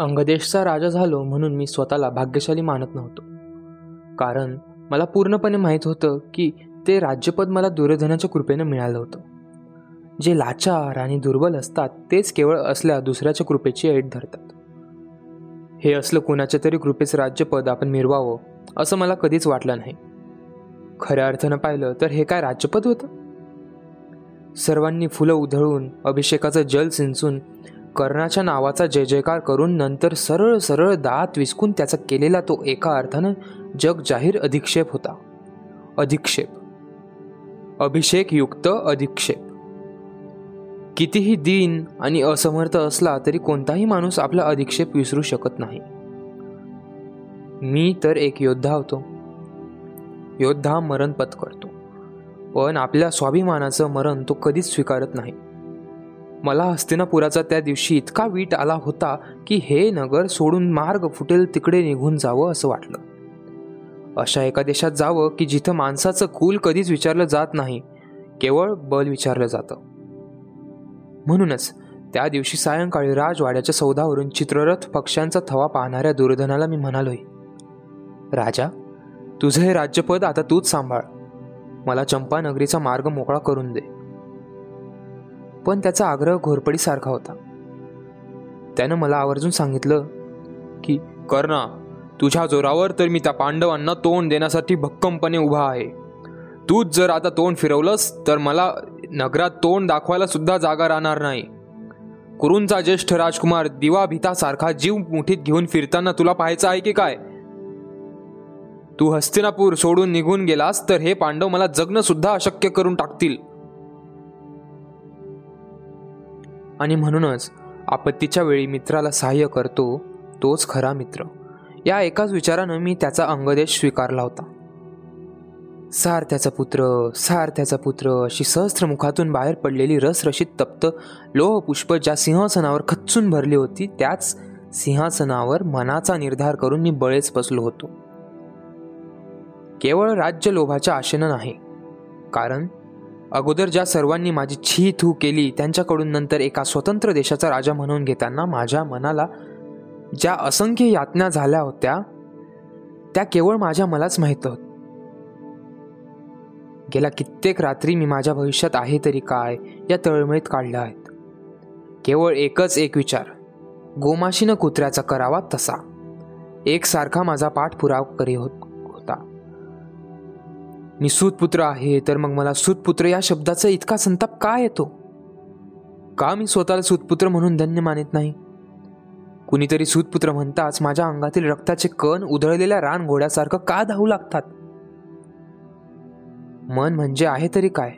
अंगदेशचा राजा झालो म्हणून मी स्वतःला भाग्यशाली मानत नव्हतो. कारण मला पूर्णपणे माहीत होतं की ते राज्यपद मला दुर्योधनाच्या कृपेनं मिळालं होतं. जे लाचार आणि दुर्बल असतात तेच केवळ असल्या दुसऱ्याच्या कृपेची ऐट धरतात. हे असलं कुणाच्या तरी कृपेचं राज्यपद आपण मिरवावं असं मला कधीच वाटलं नाही. खऱ्या अर्थानं पाहिलं तर हे काय राज्यपद होतं? सर्वांनी फुलं उधळून अभिषेकाचं जल सिंचून कर्णाच्या नावाचा जय जयकार करून नंतर सरळ सरळ दात विसकून त्याचा केलेला तो एका अर्थानं जग जाहीर अधिक्षेप होता. अधिक्षेप. अभिषेकयुक्त अधिक्षेप. कितीही दीन आणि असमर्थ असला तरी कोणताही माणूस आपला अधिक्षेप विसरू शकत नाही. मी तर एक योद्धा होतो. योद्धा मरण पत्करतो. पण आपल्या स्वाभिमानाचं मरण तो कधीच स्वीकारत नाही. मला हस्तिनापुराचा त्या दिवशी इतका वीट आला होता की हे नगर सोडून मार्ग फुटेल तिकडे निघून जावं असं वाटलं. अशा एका देशात जावं की जिथं माणसाचं कुल कधीच विचारलं जात नाही केवळ बल विचारलं जातं. म्हणूनच त्या दिवशी सायंकाळी राजवाड्याच्या सौदावरून चित्ररथ पक्ष्यांचा थवा पाहणाऱ्या दुर्धनाला मी म्हणालोय राजा तुझं हे राज्यपद आता तूच सांभाळ. मला चंपानगरीचा मार्ग मोकळा करून दे. पण त्याचा आग्रह घोरपडीसारखा होता. त्यानं मला आवर्जून सांगितलं की कर्णा तुझ्या जोरावर तर मी त्या पांडवांना तोंड देण्यासाठी भक्कमपणे उभा आहे. तूच जर आता तोंड फिरवलंस तर मला नगरात तोंड दाखवायला सुद्धा जागा राहणार नाही. कुरूंचा ज्येष्ठ राजकुमार दिवा भीतासारखा जीव मुठीत घेऊन फिरताना तुला पाहायचं आहे की काय? तू हस्तिनापूर सोडून निघून गेलास तर हे पांडव मला जगणं सुद्धा अशक्य करून टाकतील. आणि म्हणूनच आपत्तीच्या वेळी मित्राला सहाय्य करतो तोच खरा मित्र. या एकाच विचारानं मी त्याचा अंगदेश स्वीकारला होता. सारथ्याचा पुत्र सारथ्याचा पुत्र अशी सहस्त्र मुखातून बाहेर पडलेली रसरशीत तप्त लोहपुष्प ज्या सिंहासनावर खच्चून भरली होती त्याच सिंहासनावर मनाचा निर्धार करून मी बळेच बसलो होतो. केवळ राज्य लोभाच्या आशेनं नाही कारण अगोदर ज्या सर्वांनी माझी छी थू केली त्यांच्याकडून नंतर एका स्वतंत्र देशाचा राजा म्हणून घेताना माझ्या मनाला ज्या असंख्य यातना झाल्या होत्या त्या केवळ माझ्या मलाच माहीत होत. गेल्या कित्येक रात्री मी माझ्या भविष्यात आहे तरी काय या तळमळीत काढल्या आहेत. केवळ एकच एक विचार गोमाशीनं कुत्र्याचा करावा तसा. एकसारखा माझा पाठपुराव करी होत. मी सूतपुत्र आहे तर मग मला सूतपुत्र या शब्दाचा इतका संताप का येतो? का मी स्वतःला सूतपुत्र म्हणून धन्य मानित नाही? कुणीतरी सूतपुत्र म्हणताच माझ्या अंगातील रक्ताचे कण उधळलेल्या रान घोड्यासारखं का धावू लागतात? मन म्हणजे आहे तरी काय?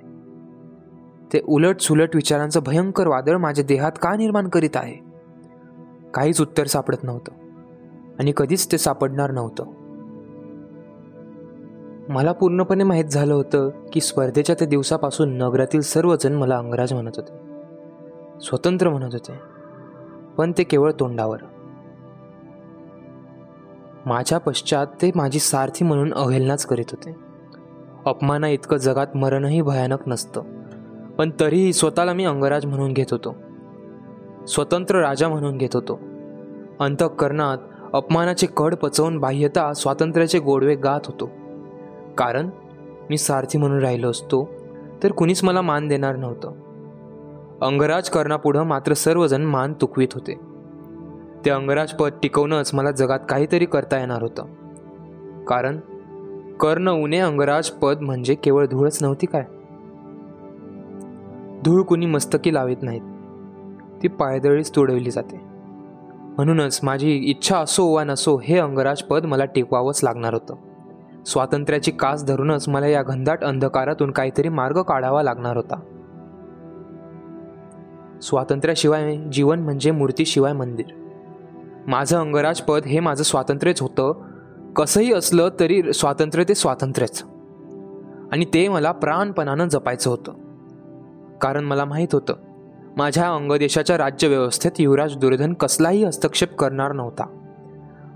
ते उलट सुलट विचारांचं भयंकर वादळ माझ्या देहात का निर्माण करीत आहे? काहीच उत्तर सापडत नव्हतं. आणि कधीच ते सापडणार नव्हतं. मला पूर्णपणे माहीत झालं होतं की स्पर्धेच्या त्या दिवसापासून नगरातील सर्वजण मला अंगराज म्हणत होते. स्वतंत्र म्हणत होते. पण ते केवळ तोंडावर. माझ्या पश्चात ते माझी सारथी म्हणून अवहेलनाच करीत होते. अपमाना इतकं जगात मरणही भयानक नसतं. पण तरीही स्वतःला मी अंगराज म्हणून घेत होतो. स्वतंत्र राजा म्हणून घेत होतो. अंतःकरणात अपमानाचे कड पचवून बाह्यता स्वातंत्र्याचे गोडवे गात होतो. कारण मी सारथी म्हणून राहिलो असतो तर कुणीच मला मान देणार नव्हतं. अंगराज कर्णापुढं मात्र सर्वजण मान तुकवीत होते. ते अंगराज पद टिकवणंच मला जगात काहीतरी करता येणार होतं. कारण कर्ण उणे अंगराज पद म्हणजे केवळ धूळच नव्हती काय? धूळ कुणी मस्तकी लावित नाहीत. ती पायदळीच तोडवली जाते. म्हणूनच माझी इच्छा असो वा नसो हे अंगराज पद मला टिकवावंच लागणार होतं. स्वातंत्र्याची कास धरूनच मला या घनदाट अंधकारातून काहीतरी मार्ग काढावा लागणार होता. स्वातंत्र्याशिवाय जीवन म्हणजे मूर्तीशिवाय मंदिर. माझं अंगराज पद हे माझं स्वातंत्र्यच होतं. कसंही असलं तरी स्वातंत्र्य ते स्वातंत्र्यच. आणि ते मला प्राणपणानं जपायचं होतं. कारण मला माहीत होतं माझ्या अंगदेशाच्या राज्यव्यवस्थेत युवराज दुर्धन कसलाही हस्तक्षेप करणार नव्हता.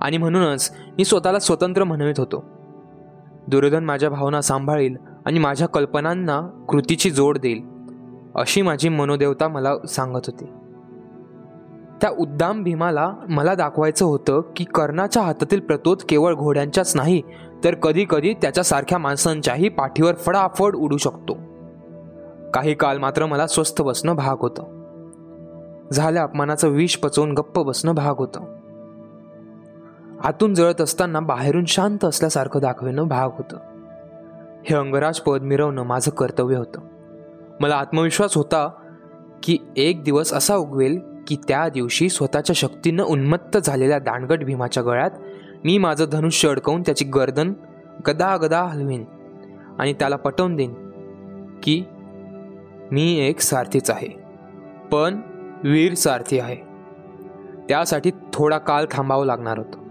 आणि म्हणूनच मी स्वतःला स्वतंत्र म्हणवित होतो. दुर्योधन माझ्या भावना सांभाळील आणि माझ्या कल्पनांना कृतीची जोड देईल अशी माझी मनोदेवता मला सांगत होती. त्या उद्दाम भीमाला मला दाखवायचं होतं की कर्णाच्या हातातील प्रतोत केवळ घोड्यांच्याच नाही तर कधी कधी त्याच्यासारख्या माणसांच्याही पाठीवर फडाफड उडू शकतो. काही काल मात्र मला स्वस्थ बसणं भाग होतं. झाल्या अपमानाचं विष पचवून गप्प बसणं भाग होतं. आतून जळत असताना बाहेरून शांत असल्यासारखं दाखवणं भाग होतं. हे अंगराज पद मिरवणं माझं कर्तव्य होतं. मला आत्मविश्वास होता की एक दिवस असा उगवेल की त्या दिवशी स्वतःच्या शक्तीनं उन्मत्त झालेल्या दांडगट भीमाच्या गळ्यात मी माझं धनुष्य अडकवून त्याची गर्दन गदा गदा हलवीन आणि त्याला पटवून देईन की मी एक सारथीच आहे. पण वीर सारथी आहे. त्यासाठी थोडा काळ थांबावं लागणार होतं.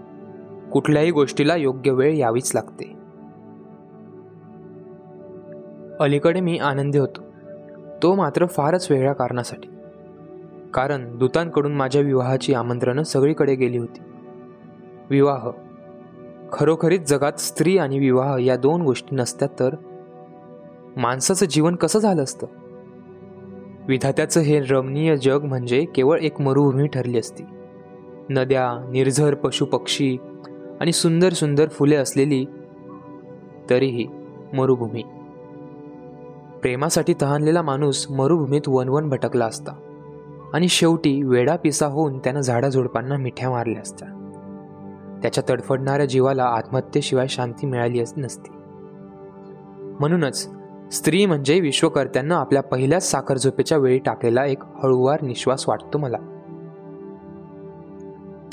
कुठल्याही गोष्टीला योग्य वेळ यावीच लागते. अलीकडे मी आनंदी होतो. तो मात्र फारच वेगळ्या कारणासाठी. कारण दूतांकडून माझ्या विवाहाची आमंत्रणं सगळीकडे गेली होती. विवाह. खरोखरीच जगात स्त्री आणि विवाह या दोन गोष्टी नसत्या तर माणसाचं जीवन कसं झालं असतं? विधात्याचं हे रमणीय जग म्हणजे केवळ एक मरुभूमी ठरली असती. नद्या निर्झर पशुपक्षी आणि सुंदर सुंदर फुले असलेली तरीही मरुभूमी. प्रेमासाठी तहानलेला माणूस मरुभूमीत वनवन भटकला असता आणि शेवटी वेडा पिसा होऊन त्यानं झाडाझुडपांना मिठ्या मारल्या असत्या. त्याच्या तडफडणाऱ्या जीवाला आत्महत्येशिवाय शांती मिळाली नसती. म्हणूनच स्त्री म्हणजे विश्वकर्त्यांना आपल्या पहिल्याच साखर झोपेच्या वेळी टाकलेला एक हळूवार निश्वास वाटतो मला.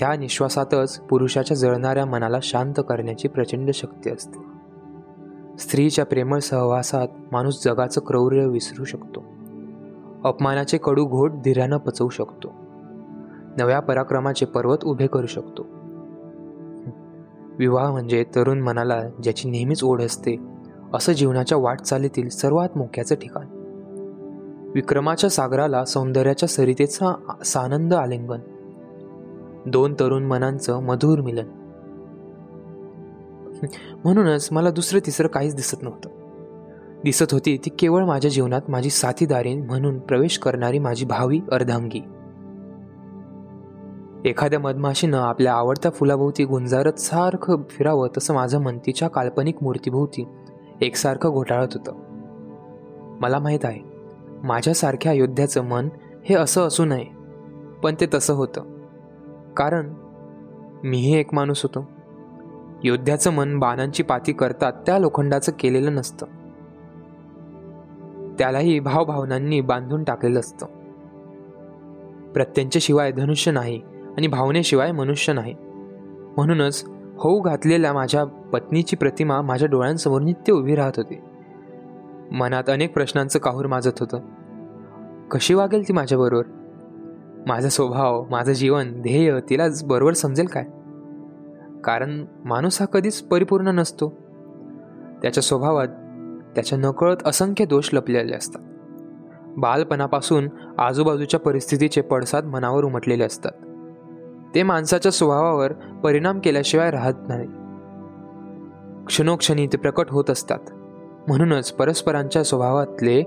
त्या निश्वासातच पुरुषाच्या जळणाऱ्या मनाला शांत करण्याची प्रचंड शक्ती असते. स्त्रीच्या प्रेमळ सहवासात माणूस जगाचं क्रौर्य विसरू शकतो. अपमानाचे कडू घोट धीरानं पचवू शकतो. नव्या पराक्रमाचे पर्वत उभे करू शकतो. विवाह म्हणजे तरुण मनाला ज्याची नेहमीच ओढ असते असं जीवनाच्या वाटचालीतील सर्वात मोक्याचं ठिकाण. विक्रमाच्या सागराला सौंदर्याच्या सरितेचा सानंद आलिंगन. दोन तरुण मनांचं मधुर मिलन. म्हणूनच मला दुसरं तिसरं काहीच दिसत नव्हतं. दिसत होती ती केवळ माझ्या जीवनात माझी साथीदारी म्हणून प्रवेश करणारी माझी भावी अर्धांगी. एखाद्या मधमाशीनं आपल्या आवडत्या फुलाभोवती गुंजारत सारखं फिरावं तसं माझं मन तिच्या काल्पनिक मूर्तीभोवती एकसारखं घोटाळत होतं. मला माहीत आहे माझ्यासारख्या योद्ध्याचं मन हे असं असू नये पण ते तसं होतं. कारण मीही एक माणूस होतो. योद्ध्याचं मन बाणांची पाती करतात त्या लोखंडाचं केलेलं नसतं. त्यालाही भावभावनांनी बांधून टाकलेलं असतं. प्रत्यंच्याशिवाय धनुष्य नाही आणि भावनेशिवाय मनुष्य नाही. म्हणूनच होऊ घातलेल्या माझ्या पत्नीची प्रतिमा माझ्या डोळ्यांसमोर नित्य उभी राहत होती. मनात अनेक प्रश्नांचं काहूर माजत होतं. कशी वागेल ती माझ्याबरोबर? माझा स्वभाव माझं जीवन ध्येय तिला बरोबर समजेल काय? कारण माणूस हा कधीच परिपूर्ण नसतो. त्याच्या स्वभावात त्याच्या नकळत असंख्य दोष लपलेले असतात. बालपणापासून आजूबाजूच्या परिस्थितीचे पडसाद मनावर उमटलेले असतात. ते माणसाच्या स्वभावावर परिणाम केल्याशिवाय राहत नाही. क्षणोक्षणी ते प्रकट होत असतात. म्हणूनच परस्परांच्या स्वभावातले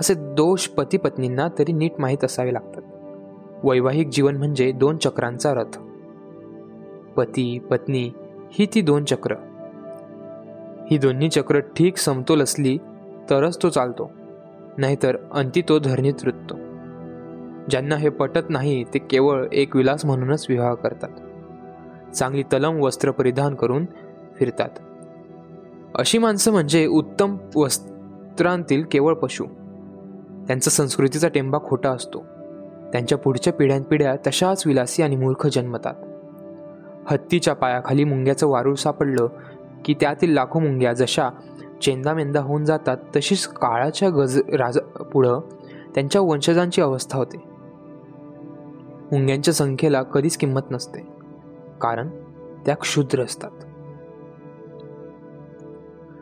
असे दोष पती पत्नींना तरी नीट माहीत असावे लागतात. वैवाहिक जीवन म्हणजे दोन चक्रांचा रथ. पती पत्नी ही ती दोन चक्र. ही दोन्ही चक्र ठीक समतोल असली तरच तो चालतो नाहीतर अंती तो धरणीत रुततो. ज्यांना हे पटत नाही ते केवळ एक विलास म्हणूनच विवाह करतात. चांगली तलम वस्त्र परिधान करून फिरतात. अशी माणसं म्हणजे उत्तम वस्त्रांतील केवळ पशु. त्यांचा संस्कृतीचा टेंबा खोटा असतो. त्यांच्या पुढच्या पिढ्यानपिढ्या तशाच विलासी आणि मूर्ख जन्मतात. हत्तीच्या पायाखाली मुंग्याचं वारूळ सापडलं की त्यातील लाखो मुंग्या जशा चेंदामेंदा होऊन जातात तशीच काळाच्या गज राज पुढं त्यांच्या वंशजांची अवस्था होते. मुंग्यांच्या संख्येला कधीच किंमत नसते कारण त्या क्षुद्र असतात.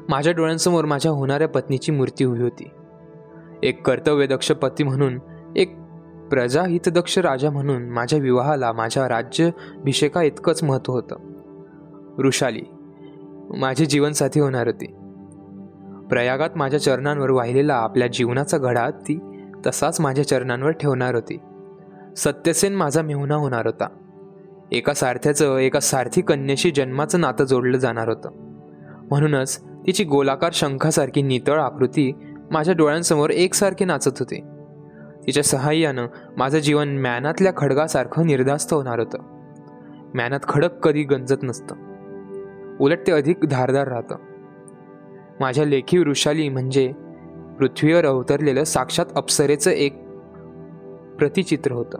माझ्या डोळ्यांसमोर माझ्या होणाऱ्या पत्नीची मूर्ती उभी होती. एक कर्तव्यदक्ष पती म्हणून प्रजाहितदक्ष राजा म्हणून माझ्या विवाहाला माझ्या राज्याभिषेका इतकंच महत्त्व होतं. ऋषाली माझी जीवनसाथी होणार होती. प्रयागात माझ्या चरणांवर वाहिलेला आपल्या जीवनाचा घडा ती तसाच माझ्या चरणांवर ठेवणार होती. सत्यसेन माझा मेहुणा होणार होता. एका सारथ्याचं एका सारथी कन्येशी जन्माचं नातं जोडलं जाणार होतं. म्हणूनच तिची गोलाकार शंखासारखी नितळ आकृती माझ्या डोळ्यांसमोर एकसारखे नाचत होते. तिच्या सहाय्यानं माझं जीवन मॅनातल्या खडगासारखं निर्धास्त होणार होतं. मॅनात खडक कधी गंजत नसतं. उलट ते अधिक धारदार राहतं. माझ्या लेखी वृषाली म्हणजे पृथ्वीवर अवतरलेलं साक्षात अप्सरेचं एक प्रतिचित्र होतं.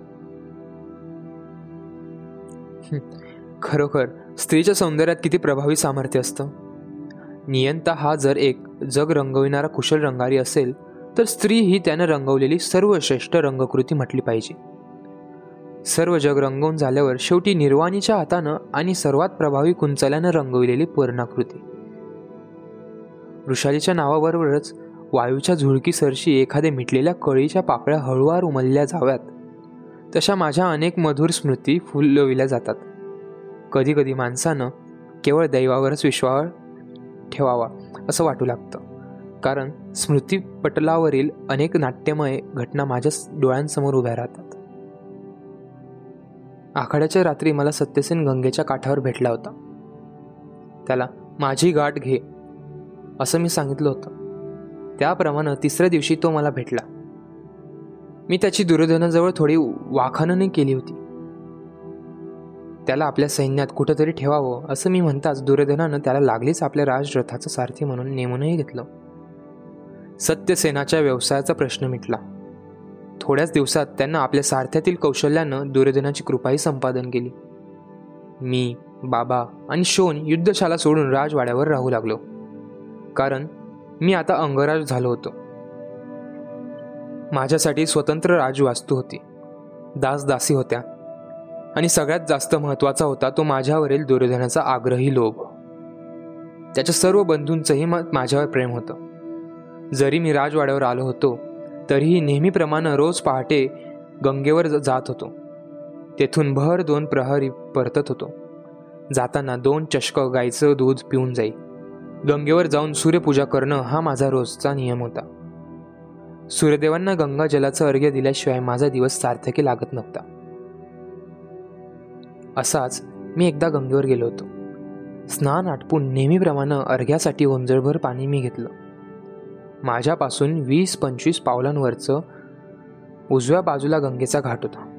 खरोखर स्त्रीच्या सौंदर्यात किती प्रभावी सामर्थ्य असतं? नियंता हा जर एक जग रंगविणारा कुशल रंगारी असेल तर स्त्री ही त्यानं रंगवलेली सर्वश्रेष्ठ रंगकृती म्हटली पाहिजे. सर्व जग रंगवून झाल्यावर शेवटी निर्वाणीच्या हातानं आणि सर्वात प्रभावी कुंचल्यानं रंगविलेली पूर्णाकृती. वृषालीच्या नावाबरोबरच वायूच्या झुळकीसरशी एखाद्या मिटलेल्या कळीच्या पाकळ्या हळूवार उमलल्या जाव्यात. तशा माझ्या अनेक मधुर स्मृती फुलविल्या जातात. कधीकधी माणसानं केवळ दैवावरच विश्वास ठेवावा असं वाटू लागतं. कारण स्मृतीपटलावरील अनेक नाट्यमय घटना माझ्या डोळ्यांसमोर उभ्या राहतात. आखाड्याच्या रात्री मला सत्यसेन गंगेच्या काठावर भेटला होता. त्याला माझी गाठ घे असं मी सांगितलं होतं. त्याप्रमाणे तिसऱ्या दिवशी तो मला भेटला. मी त्याची दुर्योधनाजवळ थोडी वाखाणने केली होती. त्याला आपल्या सैन्यात कुठंतरी ठेवावं असं मी म्हणताच दुर्योधनानं त्याला लागलीच आपल्या राजरथाचं सारथी म्हणून नेमूनही घेतलं. सत्यसेनाच्या व्यवसायाचा प्रश्न मिटला. थोड्याच दिवसात त्यांना आपल्या सारथ्यातील कौशल्यानं दुर्योधनाची कृपाही संपादन केली. मी बाबा आणि शोन युद्धशाला सोडून राजवाड्यावर राहू लागलो. कारण मी आता अंगराज झालो होतो. माझ्यासाठी स्वतंत्र राजवास्तू होती. दासदासी होत्या. आणि सगळ्यात जास्त महत्त्वाचा होता तो माझ्यावरील दुर्योधनाचा आग्रही लोभ. त्याच्या सर्व बंधूंचंही माझ्यावर प्रेम होतं. जरी मी राजवाड्यावर आलो होतो तरीही नेहमीप्रमाणे रोज पहाटे गंगेवर जात होतो. तेथून भर दोन प्रहरी परतत होतो. जाताना दोन चषक गाईचं दूध पिऊन जाई. गंगेवर जाऊन सूर्यपूजा करणं हा माझा रोजचा नियम होता. सूर्यदेवांना गंगा जलाचं अर्घ्य दिल्याशिवाय माझा दिवस सार्थकी लागत नव्हता. असाच मी एकदा गंगेवर गेलो होतो. स्नान आटपून नेहमीप्रमाणे अर्घ्यासाठी ओंजळभर पाणी मी घेतलं. माझ्यापासून वीस पंचवीस पावलांवरचं उजव्या बाजूला गंगेचा घाट होता.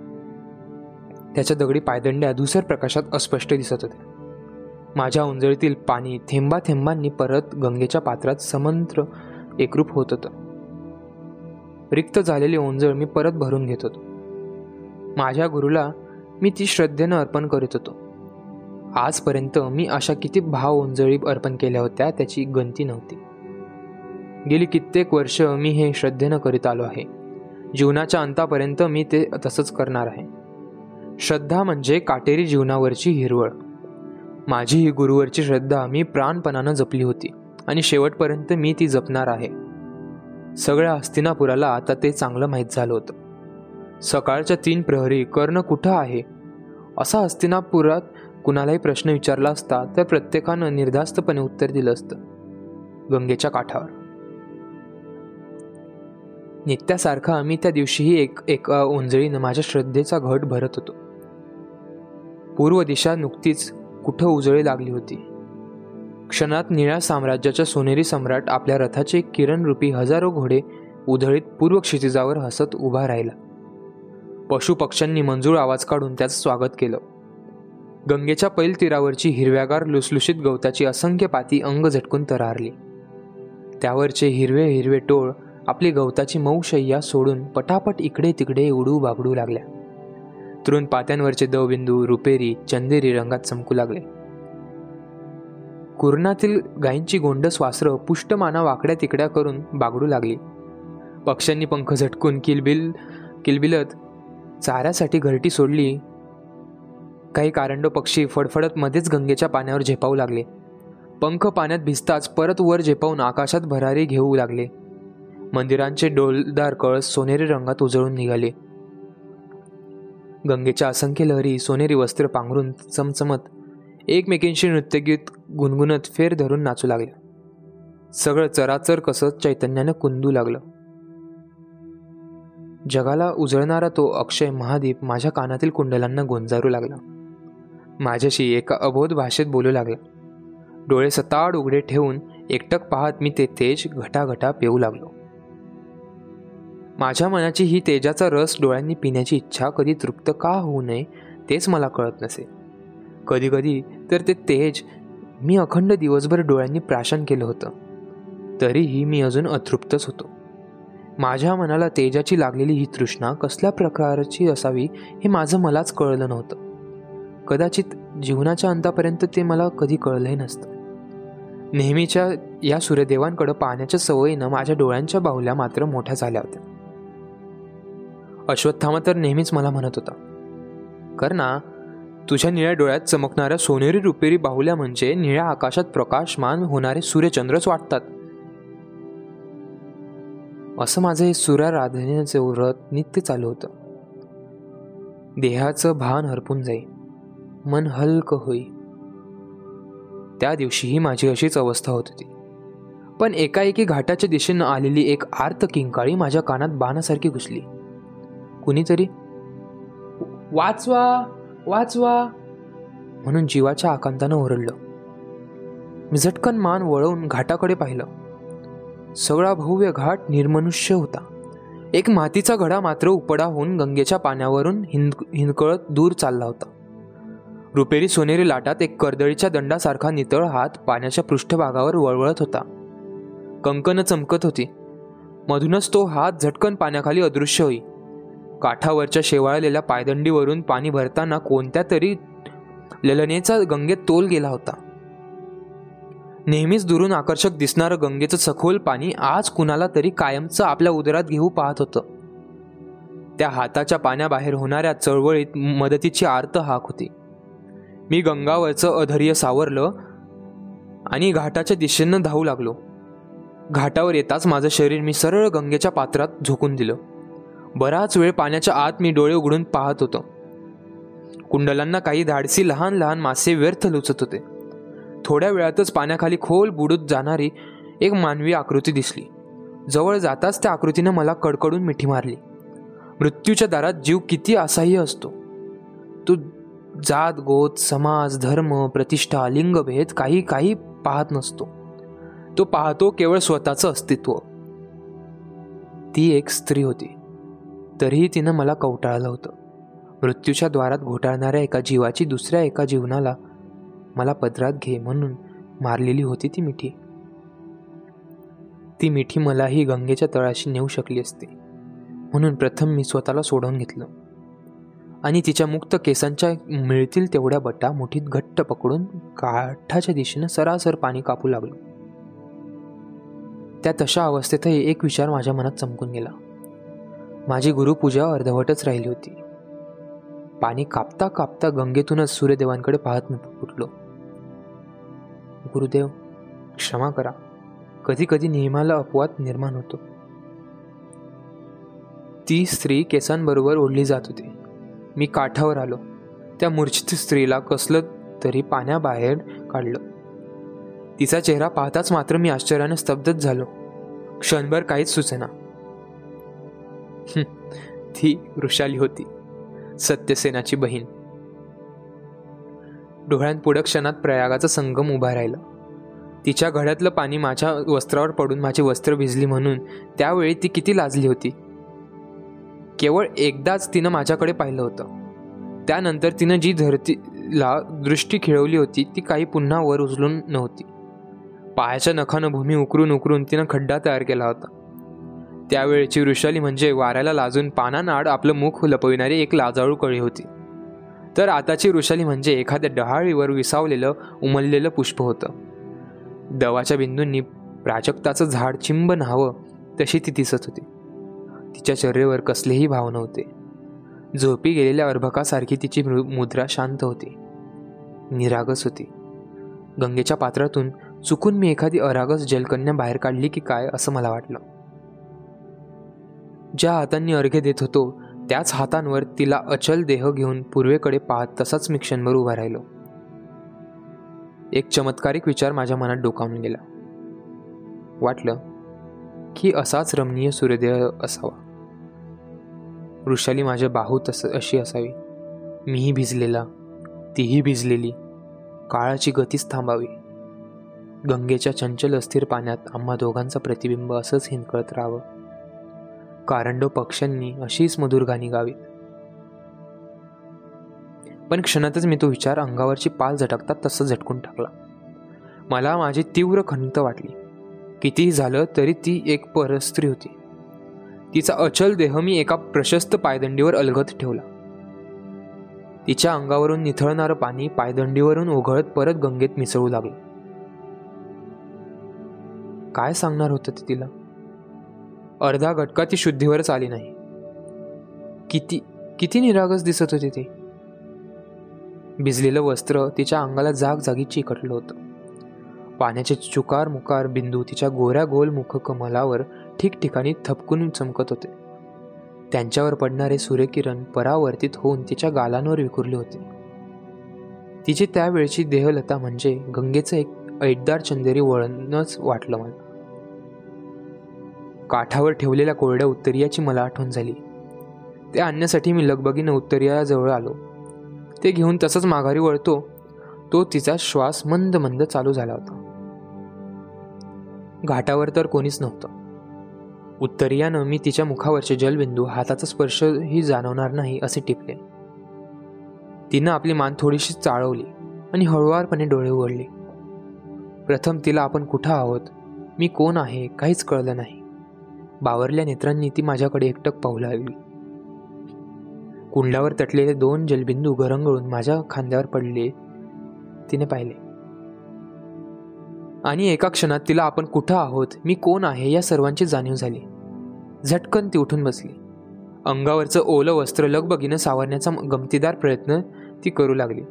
त्याच्या दगडी पायदंड्या धुसर प्रकाशात अस्पष्ट दिसत होत्या. माझ्या उंजळीतील पाणी थेंबा थेंबांनी परत गंगेच्या पात्रात समंत्र एकरूप होत होतं. रिक्त झालेली ओंजळ मी परत भरून घेत होतो. माझ्या गुरुला मी ती श्रद्धेनं अर्पण करीत होतो. आजपर्यंत मी अशा किती भाव ओंजळी अर्पण केल्या होत्या त्याची गंती नव्हती. गेली कित्येक वर्ष मी हे श्रद्धेनं करीत आलो आहे. जीवनाच्या अंतापर्यंत मी ते तसंच करणार आहे. श्रद्धा म्हणजे काटेरी जीवनावरची हिरवळ. माझी ही गुरुवरची श्रद्धा मी प्राणपणानं जपली होती आणि शेवटपर्यंत मी ती जपणार आहे. सगळ्या हस्तिनापुराला आता ते चांगलं माहीत झालं होतं. सकाळच्या तीन प्रहरी कर्ण कुठं आहे? असा हस्तिनापुरात कुणालाही प्रश्न विचारला असता तर प्रत्येकानं निर्धास्तपणे उत्तर दिलं असतं. गंगेच्या काठावर. नित्यासारखा आम्ही त्या दिवशीही एक एका ओंजळीनं माझ्या श्रद्धेचा घट भरत होतो. पूर्व दिशा नुकतीच कुठं उजळी लागली होती? क्षणात निळ्या साम्राज्याचा सोनेरी सम्राट आपल्या रथाचे किरणरूपी हजारो घोडे उधळीत पूर्व क्षितिजावर हसत उभा राहिला. पशुपक्ष्यांनी मंजूळ आवाज काढून त्याचं स्वागत केलं. गंगेच्या पैल तीरावरची हिरव्यागार लुसलुशीत गवताची असंख्य पाती अंग झटकून तरारली. त्यावरचे हिरवे हिरवे टोळ आपली गवताची मऊ शय्या सोडून पटापट इकडे तिकडे उडू बागडू लागल्या. तरुण पात्यांवरचे दवबिंदू रुपेरी चंदेरी रंगात चमकू लागले. कुरणातील गायींची गोंडस वासरं पुष्टमाना वाकड्या तिकड्या करून बागडू लागली. पक्ष्यांनी पंख झटकून किलबिल किलबिलत चाऱ्यासाठी घरटी सोडली. काही कारंडो पक्षी फडफडत मध्येच गंगेच्या पाण्यावर झेपावू लागले. पंख पाण्यात भिजताच परत वर झेपावून आकाशात भरारी घेऊ लागले. मंदिरांचे डोलदार कळस सोनेरी रंगात उजळून निघाले. गंगेच्या असंख्य लहरी सोनेरी वस्त्र पांघरून चमचमत एकमेकींशी नृत्यगीत गुणगुणत फेर धरून नाचू लागल्या. सगळं चराचर कसं चैतन्यानं कुंदू लागलं. जगाला उजळणारा तो अक्षय महादीप माझ्या कानातील कुंडलांना गोंजारू लागला. माझ्याशी एका अबोध भाषेत बोलू लागला. डोळे सताड उघडे ठेवून एकटक पाहत मी ते तेज घटाघटा पेऊ लागलो. माझ्या मनाची ही तेजाचा रस डोळ्यांनी पिण्याची इच्छा कधी तृप्त का होऊ नये तेच मला कळत नसे. कधीकधी तर ते तेज मी अखंड दिवसभर डोळ्यांनी प्राशन केलं होतं. तरीही मी अजून अतृप्तच होतो. माझ्या मनाला तेजाची लागलेली ही तृष्णा कसल्या प्रकारची असावी हे माझं मलाच कळलं नव्हतं. कदाचित जीवनाच्या अंतापर्यंत ते मला कधी कळलंही नसतं. नेहमीच्या या सूर्यदेवांकडं पाहण्याच्या सवयीनं माझ्या डोळ्यांच्या बाहुल्या मात्र मोठ्या झाल्या होत्या. अश्वत्थामा तर नेहमीच मला म्हणत होता. कर ना तुझ्या निळ्या डोळ्यात चमकणाऱ्या सोनेरी रुपेरी बाहुल्या म्हणजे निळ्या आकाशात प्रकाशमान होणारे सूर्यचंद्रच वाटतात. असं माझं हे सूर्याराधनेचं व्रत नित्य चालू होतं. देहाचं भान हरपून जाई मन हलकं होई. त्या दिवशीही माझी अशीच अवस्था होत होती. पण एकाएकी घाटाच्या दिशेनं आलेली एक आर्त किंकाळी माझ्या कानात बाणासारखी घुसली. कुणीतरी? वाचवा वाचवा. म्हणून जीवाच्या आकांतानं ओरडलं. मी झटकन मान वळवून घाटाकडे पाहिलं. सगळा भव्य घाट निर्मनुष्य होता. एक मातीचा घडा मात्र उपडा होऊन गंगेच्या पाण्यावरून हिंद हिंदकळत दूर चालला होता. रुपेरी सोनेरी लाटात एक कर्दळीच्या दंडासारखा नितळ हात पाण्याच्या पृष्ठभागावर वळवळत होता. कंकन चमकत होती. मधूनच तो हात झटकन पाण्याखाली अदृश्य होई. काठावरच्या शेवाळलेल्या पायदंडीवरून पाणी भरताना कोणत्या तरी ललनेचा गंगेत तोल गेला होता. नेहमीच दुरून आकर्षक दिसणारं गंगेचं सखोल पाणी आज कुणाला तरी कायमचं आपल्या उदरात घेऊ पाहत होतं. त्या हाताच्या पाण्याबाहेर होणाऱ्या चळवळीत मदतीची आर्त हाक होती. मी गंगावरचं अधैर्य सावरलं आणि घाटाच्या दिशेनं धावू लागलो. घाटावर येताच माझं शरीर मी सरळ गंगेच्या पात्रात झोकून दिलं. बराच वेळ पाण्याच्या आत मी डोळे उघडून पाहत होतो. कुंडलांना काही धाडसी लहान लहान मासे व्यर्थ लुचत होते. थोड्या वेळातच पाण्याखाली खोल बुडूत जाणारी एक मानवी आकृती दिसली. जवळ जाताच त्या आकृतीनं मला कडकडून मिठी मारली. मृत्यूच्या दारात जीव किती असह्य असतो. तो जात गोत समाज धर्म प्रतिष्ठा लिंगभेद काही काही पाहत नसतो. तो पाहतो केवळ स्वतःचं अस्तित्व. ती एक स्त्री होती. तरीही तिनं मला कवटाळलं होतं. मृत्यूच्या द्वारात घोटाळणाऱ्या एका जीवाची दुसऱ्या एका जीवनाला मला पदरात घे म्हणून मारलेली होती ती मिठी. ती मिठी मलाही गंगेच्या तळाशी नेऊ शकली असती. म्हणून प्रथम मी स्वतःला सोडवून घेतलं. आणि तिच्या मुक्त केसांच्या मिळतील तेवढ्या बटा मुठीत घट्ट पकडून काठाच्या दिशेनं सरासर पाणी कापू लागलो. त्या तशा अवस्थेतही एक विचार माझ्या मनात चमकून गेला. माझी गुरुपूजा अर्धवटच राहिली होती. पाणी कापता कापता गंगेतूनच सूर्यदेवांकडे पाहत मी फुटलो गुरुदेव क्षमा करा. कधी कधी नियमाला अपवाद निर्माण होतो. ती स्त्री केसांबरोबर ओढली जात होती. मी काठावर आलो. त्या मूर्छित स्त्रीला कसलं तरी पाण्याबाहेर काढलं. तिचा चेहरा पाहताच मात्र मी आश्चर्याने स्तब्धच झालो. क्षणभर काहीच सुचेना. ती वृषाली होती सत्यसेनाची बहीण. डोळ्यांपुढं क्षणात प्रयागाचा संगम उभा राहिला. तिच्या घड्यातलं पाणी माझ्या वस्त्रावर पडून माझी वस्त्र भिजली म्हणून त्यावेळी ती किती लाजली होती. केवळ एकदाच तिनं माझ्याकडे पाहिलं होतं. त्यानंतर तिनं जी धरतीला दृष्टी खिळवली होती ती काही पुन्हा वर उचलून नव्हती. पायाच्या नखानं भूमी उकरून उकरून तिनं खड्डा तयार केला होता. त्यावेळची वृषाली म्हणजे वाऱ्याला लाजून पानानाड आपलं मुख लपविणारी एक लाजाळू कळी होती. तर आताची वृषाली म्हणजे एखाद्या डहाळीवर विसावलेलं उमललेलं पुष्प होतं. दवाच्या बिंदूंनी प्राजक्ताचं झाड चिंब न्हावं तशी ती दिसत होती. तिच्या चेहऱ्यावर कसलेही भाव नव्हते. झोपी गेलेल्या अर्भकासारखी तिची मुद्रा शांत होती. निरागस होती. गंगेच्या पात्रातून चुकून मी एखादी अरागस जलकन्या बाहेर काढली की काय असं मला वाटलं. ज्या हातांनी अर्घ्य देत होतो त्याच हातांवर तिला अचल देह घेऊन पूर्वेकडे पाहत तसाच मी क्षणभर उभा राहिलो. एक चमत्कारिक विचार माझ्या मनात डोकावून गेला. वाटलं की असाच रमणीय सूर्यदेह असावा. वृषाली माझ्या बाहू तस अशी असावी. मीही भिजलेला तीही भिजलेली काळाची गतीच थांबावी. गंगेच्या चंचल अस्थिर पाण्यात आम्हा दोघांचं प्रतिबिंब असंच हिंदकळत राहावं. कारंडो पक्ष्यांनी अशीच मधुर गाणी गावीत पण क्षणातच मी तो विचार अंगावरची पाल झटकतात तसं झटकून टाकला. मला माझी तीव्र खंत वाटली. कितीही झालं तरी ती एक परस्त्री होती. तिचा अचल देह मी एका प्रशस्त पायदंडीवर अलगत ठेवला. तिच्या अंगावरून निथळणारं पाणी पायदंडीवरून ओघळत परत गंगेत मिसळू लागलं. काय सांगणार होतं ते तिला? अर्धा घटका ती शुद्धीवरच आली नाही. किती किती निरागस दिसत होती ती. भिजलेलं वस्त्र तिच्या अंगाला जाग जागी चिकटलं होतं. पाण्याचे चुकार मुकार बिंदू तिच्या गोऱ्या गोल मुख कमलावर ठिकठिकाणी थपकून चमकत होते. त्यांच्यावर पडणारे सूर्यकिरण परावर्तित होऊन तिच्या गालांवर विखुरले होते. तिची त्यावेळची देहलता म्हणजे गंगेचं एक ऐटदार चंदेरी वळणच वाटलं मला. काठावर ठेवलेल्या कोरड्या उत्तरीयाची मला आठवण झाली. ते आणण्यासाठी मी लगबगीनं उत्तरीयाजवळ आलो. ते घेऊन तसंच माघारी वळतो तो तिचा श्वास मंद मंद चालू झाला होता. घाटावर तर कोणीच नव्हतं. उत्तरीयानं मी तिच्या मुखावरचे जलबिंदू हाताचा स्पर्शही जाणवणार नाही असे टिपले. तिनं आपली मान थोडीशी चाळवली आणि हळुवारपणे डोळे उघडले. प्रथम तिला आपण कुठं आहोत? मी कोण आहे? काहीच कळलं नाही. बावरल्या नेत्रांनी ती माझ्याकडे एकटक पाहू लागली कुंडावर तटलेले दोन जलबिंदू घरंगळून माझ्या खांद्यावर पडले. तिने पाहिले. आणि एका क्षणात तिला आपण कुठं आहोत मी कोण आहे या सर्वांची जाणीव झाली. झटकन ती उठून बसली. अंगावरचं ओलं वस्त्र लगबगीनं सावरण्याचा गमतीदार प्रयत्न ती करू लागली.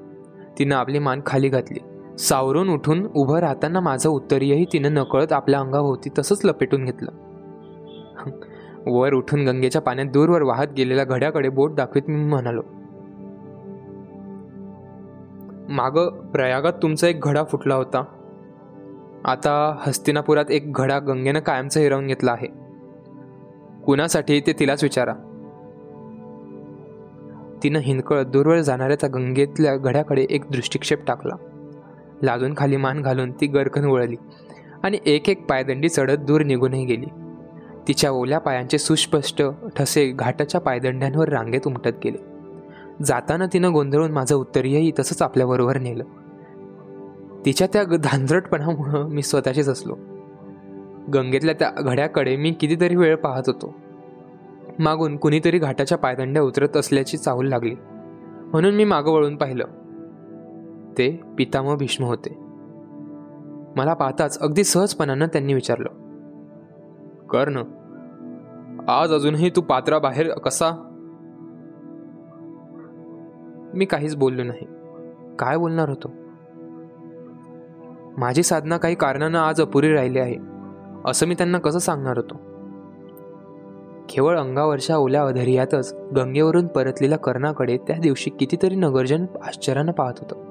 तिनं आपली मान खाली घातली. सावरून उठून उभं राहताना माझं उत्तरीयही तिनं नकळत आपल्या अंगाभोवती तसंच लपेटून घेतलं. वर उठून गंगेच्या पाण्यात दूरवर वाहत गेलेल्या घड्याकडे बोट दाखवीत मी म्हणालो माग प्रयागात तुमचा एक घडा फुटला होता. आता हस्तिनापुरात एक घडा गंगेनं कायमचा हिरवून घेतला आहे. कुणासाठी ते तिलाच विचारा. तिनं हिंदकळत दूरवर जाणाऱ्या त्या गंगेतल्या घड्याकडे एक दृष्टिक्षेप टाकला. लाजून खाली मान घालून ती गरखन वळली आणि एक एक पायदंडी चढत दूर निघूनही गेली. तिच्या ओल्या पायांचे सुस्पष्ट ठसे घाटाच्या पायदंड्यांवर रांगेत उमटत गेले. जाताना तिनं गोंधळून माझं उत्तरीयही तसंच आपल्याबरोबर नेलं. तिच्या त्या धांजरटपणामुळं मी स्वतःचीच असलो. गंगेतल्या त्या घड्याकडे मी कितीतरी वेळ पाहत होतो. मागून कुणीतरी घाटाच्या पायदंड्या उतरत असल्याची चाहूल लागली. म्हणून मी मागं वळून पाहिलं. ते पितामह भीष्म होते. मला पाहताच अगदी सहजपणानं त्यांनी विचारलं कर्ण आज अजूनही तू पात्राबाहेर कसा? मी काहीच बोललो नाही. काय बोलणार होतो? माझी साधना काही कारणानं आज अपुरी राहिली आहे असं मी त्यांना कसं सांगणार होतो? केवळ अंगावरच्या ओल्या अधर्यातच गंगेवरून परतलेल्या कर्णाकडे त्या दिवशी कितीतरी नगरजन आश्चर्यानं पाहत होतं.